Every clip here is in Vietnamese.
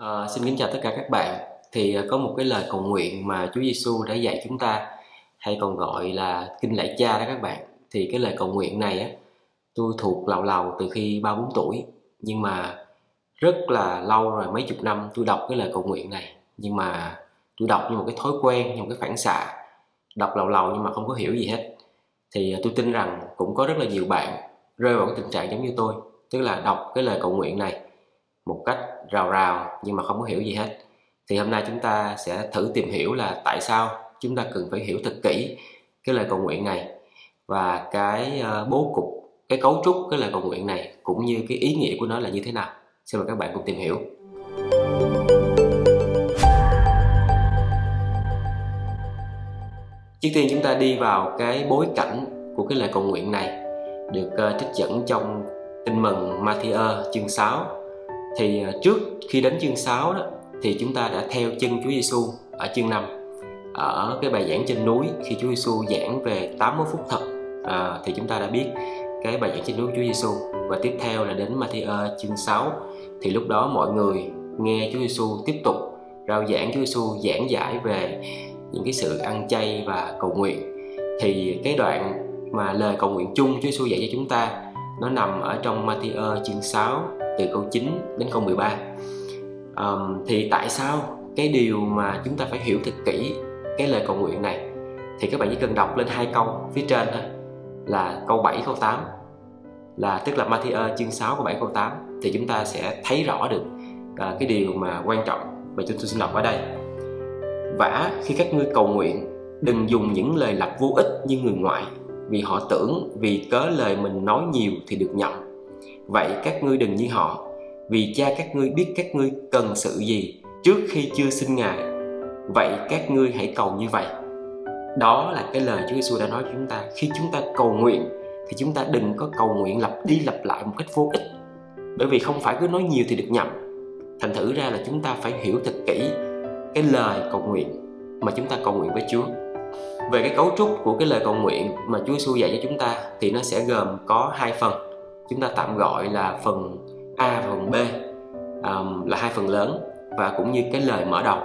À, xin kính chào tất cả các bạn. Thì ờ, có một cái lời cầu nguyện mà Chúa Giêsu đã dạy chúng ta hay còn gọi là kinh lạy cha đó các bạn. Thì cái lời cầu nguyện này á tôi thuộc lầu lầu từ khi ba bốn tuổi nhưng mà rất là lâu rồi mấy chục năm tôi đọc cái lời cầu nguyện này nhưng mà tôi đọc như một cái thói quen như một cái phản xạ đọc lầu lầu nhưng mà không có hiểu gì hết thì ờ, tôi tin rằng cũng có rất là nhiều bạn rơi vào cái tình trạng giống như tôi tức là đọc cái lời cầu nguyện này một cách rào rào nhưng mà không có hiểu gì hết. Thì hôm nay chúng ta sẽ thử tìm hiểu là tại sao chúng ta cần phải hiểu thật kỹ cái lời cầu nguyện này và cái ờ, bố cục, cái cấu trúc cái lời cầu nguyện này cũng như cái ý nghĩa của nó là như thế nào. Xin mời các bạn cùng tìm hiểu. Trước tiên chúng ta đi vào cái bối cảnh của cái lời cầu nguyện này được ờ, trích dẫn trong tin mừng Matthew chương 6 thì à, trước khi đến chương 6 đó thì chúng ta đã theo chân Chúa Giêsu ở chương 5 ở cái bài giảng trên núi khi Chúa Giêsu giảng về 80 phút thật à, thì chúng ta đã biết cái bài giảng trên núi của Chúa Giêsu và tiếp theo là đến Matthew chương 6 thì lúc đó mọi người nghe Chúa Giêsu tiếp tục rao giảng. Chúa Giêsu giảng giải về những cái sự ăn chay và cầu nguyện. Thì cái đoạn mà lời cầu nguyện chung Chúa Giêsu dạy cho chúng ta nó nằm ở trong Matthew chương 6 từ câu 9 đến câu 13 um, thì tại sao cái điều mà chúng ta phải hiểu thật kỹ cái lời cầu nguyện này? Thì các bạn chỉ cần đọc lên hai câu phía trên thôi là câu 7 câu 8 là tức là Matthew chương 6 câu 7 câu 8 thì chúng ta sẽ thấy rõ được uh, cái điều mà quan trọng mà chúng tôi xin đọc ở đây. Vả khi các ngươi cầu nguyện đừng dùng những lời lặp vô ích như người ngoại vì họ tưởng vì cớ lời mình nói nhiều thì được nhận vậy các ngươi đừng như họ, vì cha các ngươi biết các ngươi cần sự gì trước khi chưa xin ngài. Vậy các ngươi hãy cầu như vậy. Đó là cái lời Chúa Giêsu đã nói cho chúng ta. Khi chúng ta cầu nguyện, thì chúng ta đừng có cầu nguyện lặp đi lặp lại một cách vô ích. Bởi vì không phải cứ nói nhiều thì được nhầm. Thành thử ra là chúng ta phải hiểu thật kỹ cái lời cầu nguyện mà chúng ta cầu nguyện với Chúa. Về cái cấu trúc của cái lời cầu nguyện mà Chúa Giêsu dạy cho chúng ta thì nó sẽ gồm có hai phần chúng ta tạm gọi là phần A và phần B um, là hai phần lớn và cũng như cái lời mở đầu.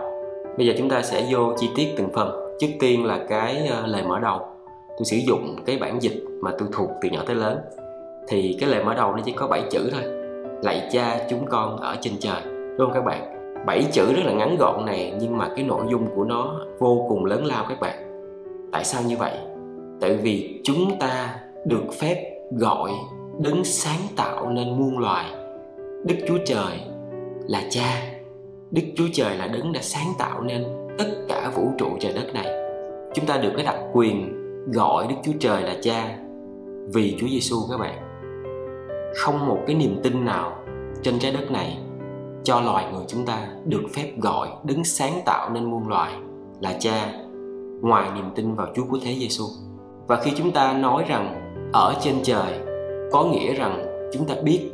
Bây giờ chúng ta sẽ vô chi tiết từng phần. Trước tiên là cái uh, lời mở đầu. Tôi sử dụng cái bản dịch mà tôi thuộc từ nhỏ tới lớn. Thì cái lời mở đầu nó chỉ có 7 chữ thôi. Lạy cha chúng con ở trên trời đúng không các bạn? Bảy chữ rất là ngắn gọn này nhưng mà cái nội dung của nó vô cùng lớn lao các bạn. Tại sao như vậy? Tại vì chúng ta được phép gọi đấng sáng tạo nên muôn loài. Đức chúa trời là cha, đức chúa trời là đấng đã sáng tạo nên tất cả vũ trụ trời đất này. Chúng ta được cái đặc quyền gọi đức chúa trời là cha vì chúa giêsu các bạn. Không một cái niềm tin nào trên trái đất này cho loài người chúng ta được phép gọi đứng sáng tạo nên muôn loài là cha ngoài niềm tin vào Chúa của Thế Giêsu. Và khi chúng ta nói rằng ở trên trời có nghĩa rằng chúng ta biết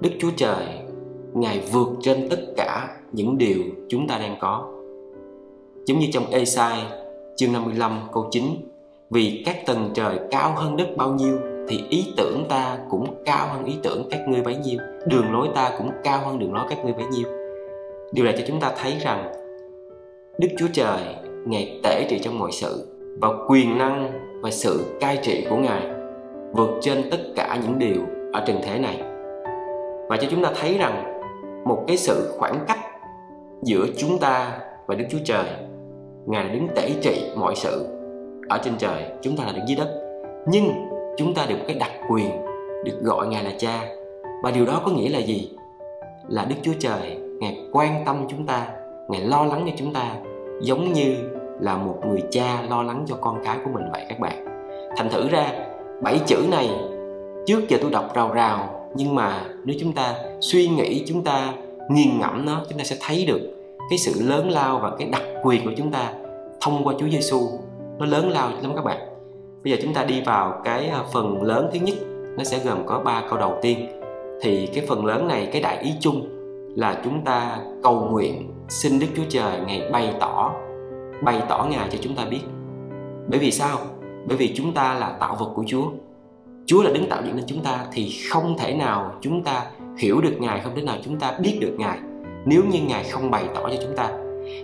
Đức Chúa Trời, Ngài vượt trên tất cả những điều chúng ta đang có. Giống như trong Esai chương 55 câu 9 Vì các tầng trời cao hơn đất bao nhiêu, Thì ý tưởng ta cũng cao hơn ý tưởng các ngươi bấy nhiêu Đường lối ta cũng cao hơn đường lối các ngươi bấy nhiêu Điều này cho chúng ta thấy rằng Đức Chúa Trời, Ngài tể trị trong mọi sự Và quyền năng và sự cai trị của Ngài Vượt trên tất cả những điều ở trần thế này. Và cho chúng ta thấy rằng Một cái sự khoảng cách giữa chúng ta và Đức Chúa Trời, Ngài đứng tể trị mọi sự Ở trên trời, chúng ta là đứng dưới đất. Nhưng chúng ta được cái đặc quyền, Được gọi Ngài là cha. Và điều đó có nghĩa là gì? Là Đức Chúa Trời, Ngài quan tâm chúng ta, Ngài lo lắng cho chúng ta, Giống như là một người cha lo lắng cho con cái của mình vậy, các bạn. Thành thử ra bảy chữ này trước giờ tôi đọc rào rào, nhưng mà nếu chúng ta suy nghĩ, chúng ta nghiền ngẫm nó, chúng ta sẽ thấy được cái sự lớn lao và cái đặc quyền của chúng ta thông qua Chúa Giêsu nó lớn lao lắm các bạn bây giờ chúng ta đi vào cái à, phần lớn thứ nhất, nó sẽ gồm có ba câu đầu tiên thì cái phần lớn này, cái đại ý chung là chúng ta cầu nguyện xin Đức Chúa Trời ngày bày tỏ bày tỏ Ngài cho chúng ta biết. Bởi vì sao? Bởi vì chúng ta là tạo vật của Chúa. Chúa là đứng tạo dựng nên chúng ta thì không thể nào chúng ta hiểu được Ngài, không thể nào chúng ta biết được Ngài nếu như ngài không bày tỏ cho chúng ta.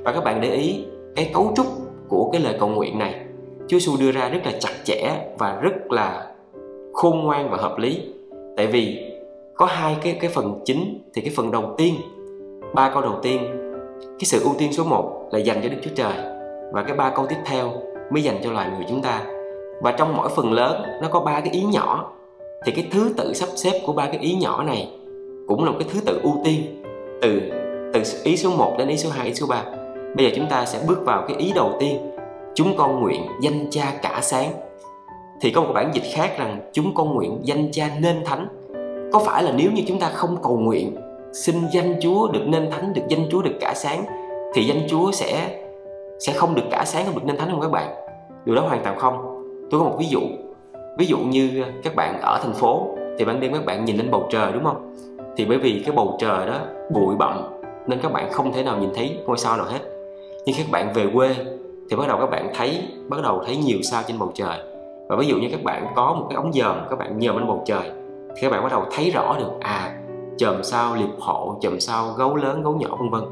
Và các bạn để ý cái cấu trúc của cái lời cầu nguyện này. Chúa Giêsu đưa ra rất là chặt chẽ và rất là khôn ngoan và hợp lý. Tại vì có hai cái cái phần chính thì cái phần đầu tiên ba câu đầu tiên cái sự ưu tiên số 1 là dành cho Đức Chúa Trời và cái ba câu tiếp theo mới dành cho loài người chúng ta và trong mỗi phần lớn nó có ba cái ý nhỏ. Thì cái thứ tự sắp xếp của ba cái ý nhỏ này cũng là một cái thứ tự ưu tiên từ từ ý số 1 đến ý số 2, ý số 3 bây giờ chúng ta sẽ bước vào cái ý đầu tiên chúng con nguyện danh cha cả sáng. Thì có một bản dịch khác rằng chúng con nguyện danh cha nên thánh. Có phải là nếu như chúng ta không cầu nguyện xin danh Chúa được nên thánh được danh Chúa được cả sáng thì danh Chúa sẽ sẽ không được cả sáng không được nên thánh không các bạn? Điều đó hoàn toàn không tôi có một ví dụ. Ví dụ như các bạn ở thành phố, thì ban đêm các bạn nhìn lên bầu trời, đúng không? Thì bởi vì cái bầu trời đó bụi bặm, nên các bạn không thể nào nhìn thấy ngôi sao nào hết. Nhưng các bạn về quê, thì bắt đầu các bạn thấy, bắt đầu thấy nhiều sao trên bầu trời. Và ví dụ như các bạn có một cái ống dòm, các bạn nhòm lên bầu trời, thì các bạn bắt đầu thấy rõ được à chòm sao liệp hộ chòm sao gấu lớn, gấu nhỏ, vân vân.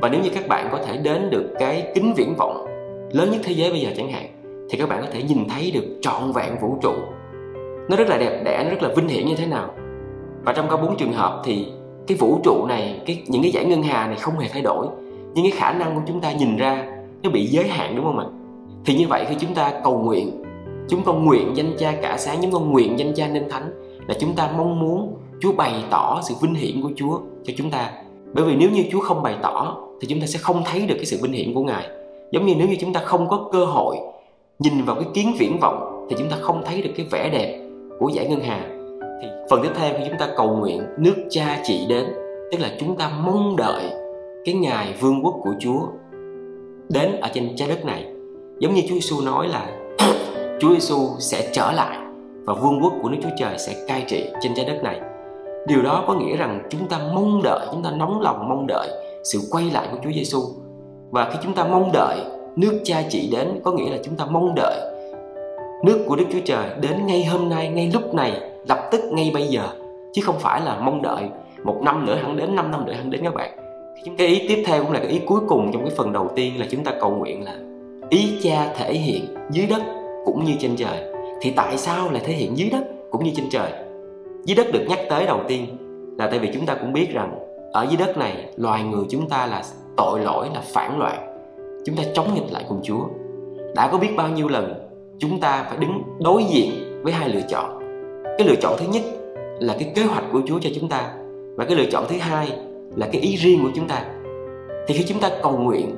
Và nếu như các bạn có thể đến được cái kính viễn vọng lớn nhất thế giới bây giờ chẳng hạn thì các bạn có thể nhìn thấy được trọn vẹn vũ trụ. Nó rất là đẹp đẽ, nó rất là vinh hiển như thế nào. Và trong cả bốn trường hợp thì cái vũ trụ này, cái, những cái giải ngân hà này không hề thay đổi. Nhưng cái khả năng của chúng ta nhìn ra nó bị giới hạn, đúng không ạ? Thì như vậy khi chúng ta cầu nguyện, chúng con nguyện danh cha cả sáng, chúng con nguyện danh cha nên thánh, là chúng ta mong muốn Chúa bày tỏ sự vinh hiển của Chúa cho chúng ta. Bởi vì nếu như Chúa không bày tỏ, thì chúng ta sẽ không thấy được cái sự vinh hiển của Ngài. Giống như nếu như chúng ta không có cơ hội nhìn vào cái kiến viễn vọng thì chúng ta không thấy được cái vẻ đẹp của giải ngân hà thì phần tiếp theo khi chúng ta cầu nguyện nước cha trị đến tức là chúng ta mong đợi cái ngày vương quốc của Chúa đến ở trên trái đất này giống như Chúa Giêsu nói là Chúa Giêsu sẽ trở lại và vương quốc của Đức Chúa Trời sẽ cai trị trên trái đất này. Điều đó có nghĩa rằng chúng ta mong đợi, chúng ta nóng lòng mong đợi sự quay lại của Chúa Giêsu. Và khi chúng ta mong đợi nước cha chỉ đến có nghĩa là chúng ta mong đợi. Nước của Đức Chúa Trời đến ngay hôm nay, ngay lúc này, lập tức ngay bây giờ. Chứ không phải là mong đợi một năm nữa hắn đến, năm năm nữa hắn đến các bạn. Cái ý tiếp theo cũng là cái ý cuối cùng trong cái phần đầu tiên là chúng ta cầu nguyện là ý cha thể hiện dưới đất cũng như trên trời. Thì tại sao lại thể hiện dưới đất cũng như trên trời? Dưới đất được nhắc tới đầu tiên là tại vì chúng ta cũng biết rằng ở dưới đất này loài người chúng ta là tội lỗi là phản loạn chúng ta chống nghịch lại cùng chúa. Đã có biết bao nhiêu lần, chúng ta phải đứng đối diện với hai lựa chọn. Cái lựa chọn thứ nhất là cái kế hoạch của chúa cho chúng ta, và cái lựa chọn thứ hai là cái ý riêng của chúng ta. Thì khi chúng ta cầu nguyện,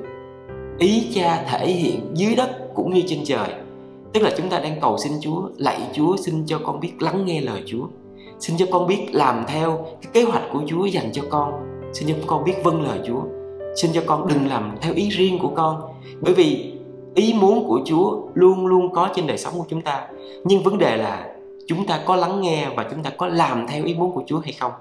ý cha thể hiện dưới đất cũng như trên trời, tức là chúng ta đang cầu xin Chúa, lạy Chúa, xin cho con biết lắng nghe lời Chúa, xin cho con biết làm theo cái kế hoạch của Chúa dành cho con, xin cho con biết vâng lời Chúa xin cho con đừng làm theo ý riêng của con. Bởi vì ý muốn của Chúa luôn luôn có trên đời sống của chúng ta. Nhưng vấn đề là chúng ta có lắng nghe và chúng ta có làm theo ý muốn của Chúa hay không?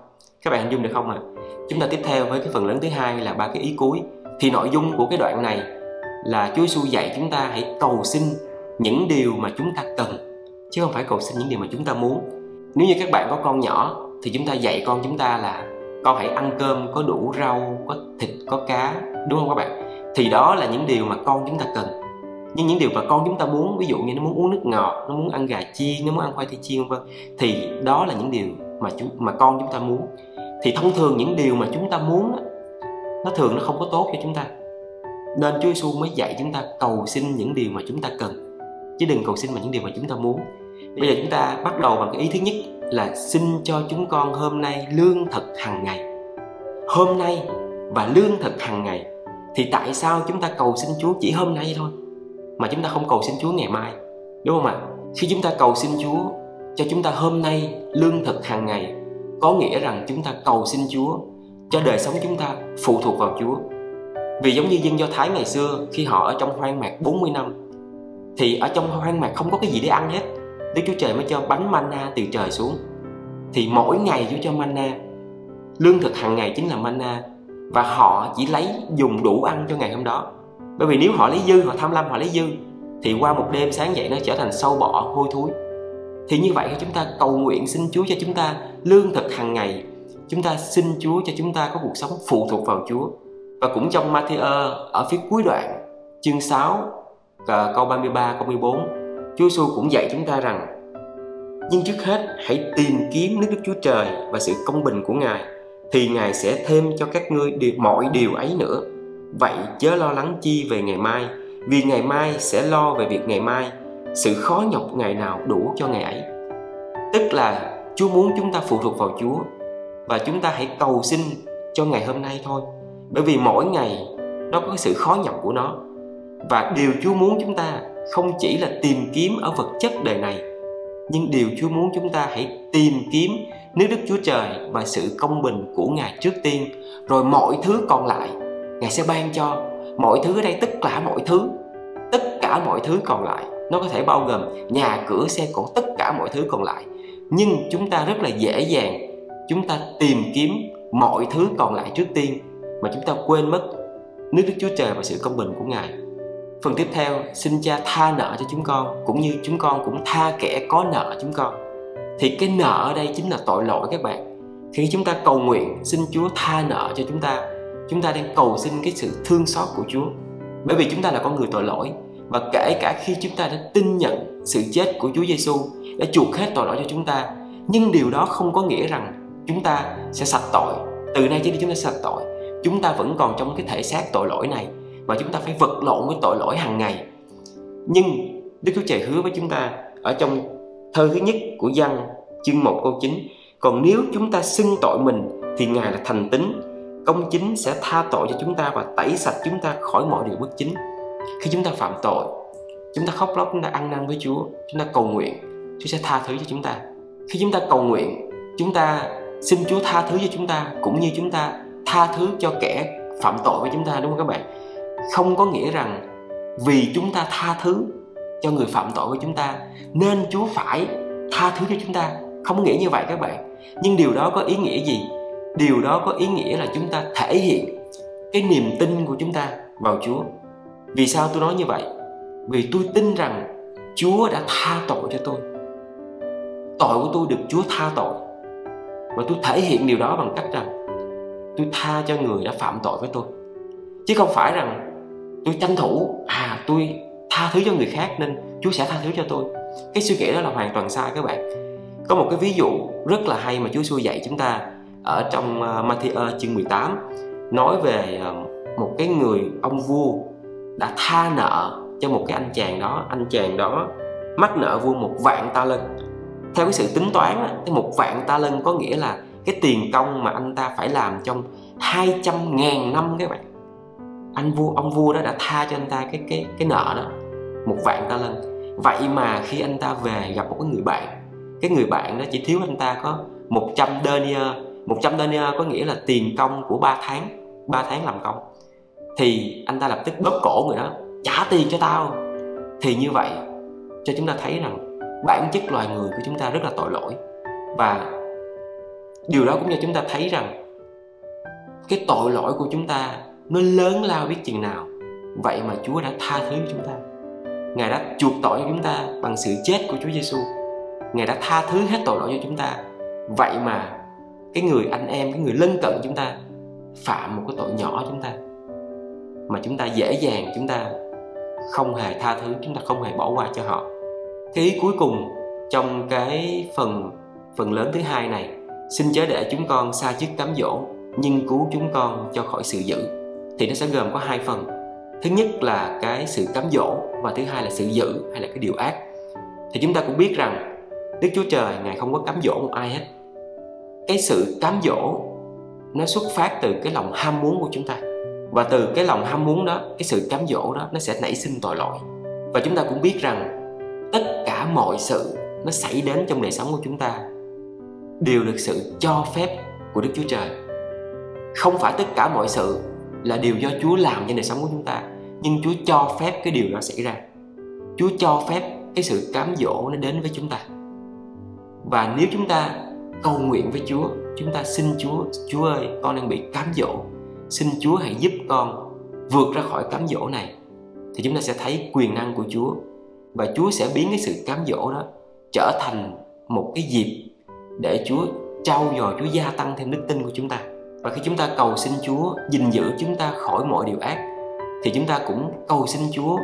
Các bạn hình dung được không ạ? À? chúng ta tiếp theo với cái phần lớn thứ hai là ba cái ý cuối. Thì nội dung của cái đoạn này là Chúa Giêsu dạy chúng ta hãy cầu xin những điều mà chúng ta cần, chứ không phải cầu xin những điều mà chúng ta muốn. Nếu như các bạn có con nhỏ thì chúng ta dạy con chúng ta là con hãy ăn cơm có đủ rau, có thịt, có cá, đúng không các bạn? Thì đó là những điều mà con chúng ta cần. Nhưng những điều mà con chúng ta muốn, ví dụ như nó muốn uống nước ngọt, nó muốn ăn gà chiên, nó muốn ăn khoai tây chiên, vân thì đó là những điều mà chúng, mà con chúng ta muốn. Thì thông thường những điều mà chúng ta muốn nó thường nó không có tốt cho chúng ta. Nên Chúa Giêsu mới dạy chúng ta cầu xin những điều mà chúng ta cần. Chứ đừng cầu xin mà những điều mà chúng ta muốn. Bây giờ chúng ta bắt đầu bằng cái ý thứ nhất là xin cho chúng con hôm nay lương thực hàng ngày. Hôm nay và lương thực hàng ngày thì tại sao chúng ta cầu xin Chúa chỉ hôm nay thôi? Mà chúng ta không cầu xin Chúa ngày mai, đúng không ạ? Khi chúng ta cầu xin Chúa cho chúng ta hôm nay lương thực hàng ngày, có nghĩa rằng chúng ta cầu xin Chúa cho đời sống chúng ta phụ thuộc vào Chúa. Vì giống như dân Do Thái ngày xưa khi họ ở trong hoang mạc 40 năm, thì ở trong hoang mạc không có cái gì để ăn hết. Đức Chúa Trời mới cho bánh manna từ trời xuống. Thì mỗi ngày Chúa cho manna. Lương thực hàng ngày chính là manna. Và họ chỉ lấy dùng đủ ăn cho ngày hôm đó. Bởi vì nếu họ lấy dư, họ tham lam, họ lấy dư, thì qua một đêm sáng dậy nó trở thành sâu bọ, hôi thối. Thì như vậy chúng ta cầu nguyện xin Chúa cho chúng ta lương thực hàng ngày. Chúng ta xin Chúa cho chúng ta có cuộc sống phụ thuộc vào Chúa. Và cũng trong Matthew, ở phía cuối đoạn, chương 6 à, câu 33 câu 14 Chúa Giêsu cũng dạy chúng ta rằng nhưng trước hết hãy tìm kiếm nước Đức Chúa Trời và sự công bình của Ngài thì Ngài sẽ thêm cho các ngươi điều, mọi điều ấy nữa. Vậy chớ lo lắng chi về ngày mai, vì ngày mai sẽ lo về việc ngày mai, sự khó nhọc ngày nào đủ cho ngày ấy. Tức là Chúa muốn chúng ta phụ thuộc vào Chúa và chúng ta hãy cầu xin cho ngày hôm nay thôi. Bởi vì mỗi ngày nó có sự khó nhọc của nó. Và điều Chúa muốn chúng ta không chỉ là tìm kiếm ở vật chất đời này, nhưng điều Chúa muốn chúng ta hãy tìm kiếm nước Đức Chúa Trời và sự công bình của Ngài trước tiên, rồi mọi thứ còn lại, Ngài sẽ ban cho. Mọi thứ ở đây, tất cả mọi thứ, tất cả mọi thứ còn lại, nó có thể bao gồm nhà cửa, xe cộ, tất cả mọi thứ còn lại. Nhưng chúng ta rất là dễ dàng chúng ta tìm kiếm mọi thứ còn lại trước tiên, mà chúng ta quên mất nước Đức Chúa Trời và sự công bình của Ngài. Phần tiếp theo, xin cha tha nợ cho chúng con cũng như chúng con cũng tha kẻ có nợ chúng con. Thì cái nợ ở đây chính là tội lỗi các bạn. Khi chúng ta cầu nguyện xin Chúa tha nợ cho chúng ta, chúng ta đang cầu xin cái sự thương xót của Chúa. Bởi vì chúng ta là con người tội lỗi và kể cả khi chúng ta đã tin nhận sự chết của Chúa Giêsu đã chuộc hết tội lỗi cho chúng ta, nhưng điều đó không có nghĩa rằng chúng ta sẽ sạch tội. Từ nay trở đi chúng ta sạch tội. Chúng ta vẫn còn trong cái thể xác tội lỗi này và chúng ta phải vật lộn với tội lỗi hàng ngày nhưng Đức Chúa Trời hứa với chúng ta ở trong thơ thứ nhất của văn chương 1 câu 9 còn nếu chúng ta xưng tội mình thì Ngài là thành tín công chính sẽ tha tội cho chúng ta và tẩy sạch chúng ta khỏi mọi điều bất chính khi chúng ta phạm tội chúng ta khóc lóc chúng ta ăn năn với Chúa chúng ta cầu nguyện Chúa sẽ tha thứ cho chúng ta khi chúng ta cầu nguyện chúng ta xin Chúa tha thứ cho chúng ta cũng như chúng ta tha thứ cho kẻ phạm tội với chúng ta đúng không các bạn không có nghĩa rằng vì chúng ta tha thứ cho người phạm tội của chúng ta, nên Chúa phải tha thứ cho chúng ta. Không có nghĩa như vậy các bạn. Nhưng điều đó có ý nghĩa gì? Điều đó có ý nghĩa là chúng ta thể hiện cái niềm tin của chúng ta vào Chúa. Vì sao tôi nói như vậy? Vì tôi tin rằng Chúa đã tha tội cho tôi. Tội của tôi được Chúa tha tội. Và tôi thể hiện điều đó bằng cách rằng tôi tha cho người đã phạm tội với tôi. Chứ không phải rằng tôi tranh thủ à tôi tha thứ cho người khác nên Chúa sẽ tha thứ cho tôi. Cái suy nghĩ đó là hoàn toàn sai các bạn. Có một cái ví dụ rất là hay mà Chúa xui dạy chúng ta ở trong à, Matthew à, chương 18 nói về à, một cái người ông vua đã tha nợ cho một cái anh chàng đó. Anh chàng đó mắc nợ vua một vạn ta lân. Theo cái sự tính toán cái một vạn ta lân có nghĩa là cái tiền công mà anh ta phải làm trong 200 ngàn năm các bạn anh vua, ông vua đó đã tha cho anh ta cái cái cái nợ đó, một vạn ta lân vậy mà khi anh ta về gặp một cái người bạn, cái người bạn đó chỉ thiếu anh ta có 100 denier. 100 denier có nghĩa là tiền công của 3 tháng 3 tháng làm công. Thì anh ta lập tức bóp cổ người đó, trả tiền cho tao. Thì như vậy, cho chúng ta thấy rằng bản chất loài người của chúng ta rất là tội lỗi. Và điều đó cũng cho chúng ta thấy rằng cái tội lỗi của chúng ta nó lớn lao biết chừng nào. Vậy mà Chúa đã tha thứ cho chúng ta. Ngài đã chuộc tội cho chúng ta bằng sự chết của Chúa Giêsu Ngài đã tha thứ hết tội lỗi cho chúng ta. Vậy mà cái người anh em, cái người lân cận chúng ta phạm một cái tội nhỏ chúng ta. Mà chúng ta dễ dàng, chúng ta không hề tha thứ, chúng ta không hề bỏ qua cho họ. Cái ý cuối cùng trong cái phần phần lớn thứ hai này, xin chớ để chúng con xa chức cám dỗ nhưng cứu chúng con cho khỏi sự dữ thì nó sẽ gồm có hai phần. Thứ nhất là cái sự cám dỗ và thứ hai là sự giữ hay là cái điều ác. Thì chúng ta cũng biết rằng đức chúa trời, ngài không có cám dỗ một ai hết. Cái sự cám dỗ nó xuất phát từ cái lòng ham muốn của chúng ta. Và từ cái lòng ham muốn đó, cái sự cám dỗ đó, nó sẽ nảy sinh tội lỗi. Và chúng ta cũng biết rằng tất cả mọi sự nó xảy đến trong đời sống của chúng ta đều được sự cho phép của đức chúa trời. Không phải tất cả mọi sự là điều do Chúa làm trên đời sống của chúng ta. Nhưng Chúa cho phép cái điều đó xảy ra. Chúa cho phép cái sự cám dỗ nó đến với chúng ta. Và nếu chúng ta cầu nguyện với Chúa, chúng ta xin Chúa Chúa ơi, con đang bị cám dỗ. Xin Chúa hãy giúp con vượt ra khỏi cám dỗ này. Thì chúng ta sẽ thấy quyền năng của Chúa. Và Chúa sẽ biến cái sự cám dỗ đó trở thành một cái dịp để Chúa trau dồi, Chúa gia tăng thêm đức tin của chúng ta và khi chúng ta cầu xin Chúa gìn giữ chúng ta khỏi mọi điều ác, thì chúng ta cũng cầu xin Chúa,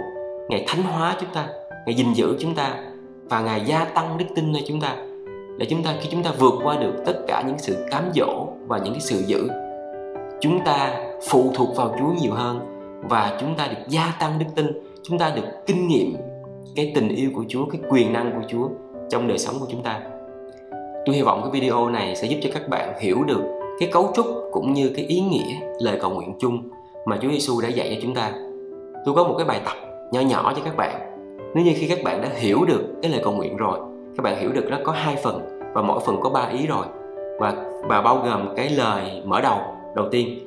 Ngài thánh hóa chúng ta, Ngài gìn giữ chúng ta, và Ngài gia tăng đức tin nơi chúng ta, để chúng ta, khi chúng ta vượt qua được tất cả những sự cám dỗ và những cái sự giữ chúng ta phụ thuộc vào Chúa nhiều hơn, và chúng ta được gia tăng đức tin, chúng ta được kinh nghiệm cái tình yêu của Chúa, cái quyền năng của Chúa trong đời sống của chúng ta. Tôi hy vọng cái video này sẽ giúp cho các bạn hiểu được cái cấu trúc cũng như cái ý nghĩa lời cầu nguyện chung mà Chúa Giêsu đã dạy cho chúng ta. Tôi có một cái bài tập nhỏ nhỏ cho các bạn. Nếu như khi các bạn đã hiểu được cái lời cầu nguyện rồi, các bạn hiểu được nó có hai phần và mỗi phần có ba ý rồi, và và bao gồm cái lời mở đầu đầu tiên,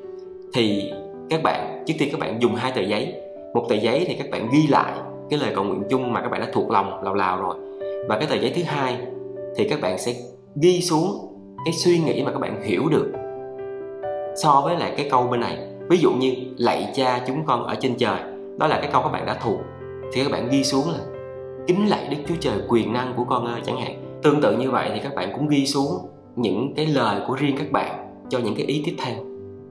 thì các bạn, trước tiên các bạn dùng hai tờ giấy. Một tờ giấy thì các bạn ghi lại cái lời cầu nguyện chung mà các bạn đã thuộc lòng, lào lào rồi. Và cái tờ giấy thứ hai thì các bạn sẽ ghi xuống cái suy nghĩ mà các bạn hiểu được so với lại cái câu bên này. Ví dụ như lạy cha chúng con ở trên trời, đó là cái câu các bạn đã thuộc. Thì các bạn ghi xuống là, kính lạy đức chúa trời, quyền năng của con ơi. Chẳng hạn. Tương tự như vậy thì các bạn cũng ghi xuống những cái lời của riêng các bạn cho những cái ý tiếp theo.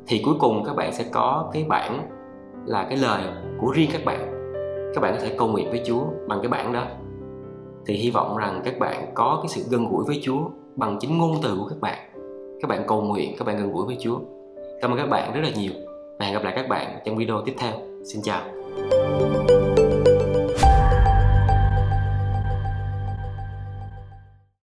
Thì cuối cùng các bạn sẽ có cái bản là cái lời của riêng các bạn. Các bạn có thể cầu nguyện với chúa bằng cái bản đó. Thì hy vọng rằng các bạn có cái sự gần gũi với chúa bằng chính ngôn từ của các bạn. Các bạn cầu nguyện, các bạn gần gũi với chúa. Cảm ơn các bạn rất là nhiều. Và hẹn gặp lại các bạn trong video tiếp theo. Xin chào.